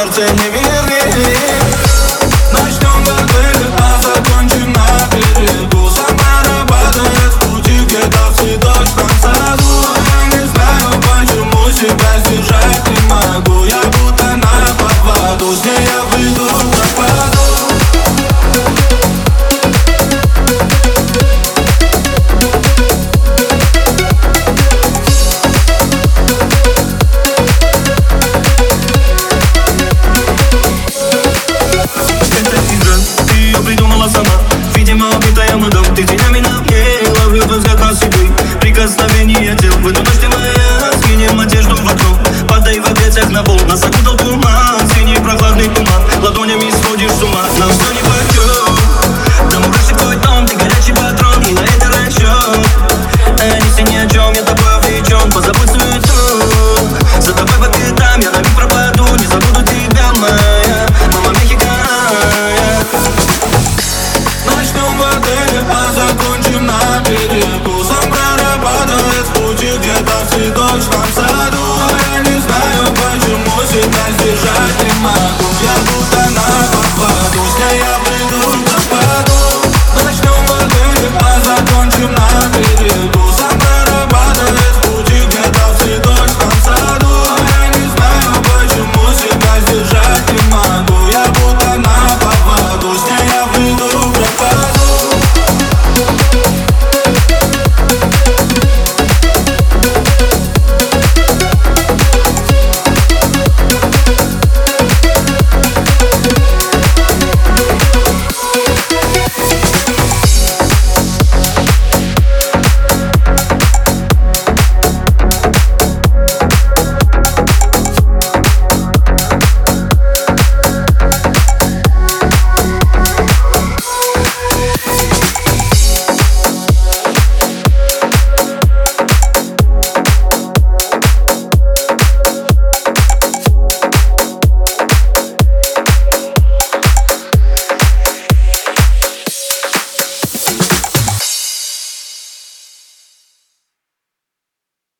tenerte en mi vida упала сама. Видимо, обитая мудом Ты тенями на мне. Ловлю взгляд судьбы. Прикосновение тел. В эту ночь ты моя Скинем одежду в окно Падай в объятиях на пол Нас окутал туман. Синий прохладный туман. Ладонями сходишь с ума. Нам что не пойдет te dois.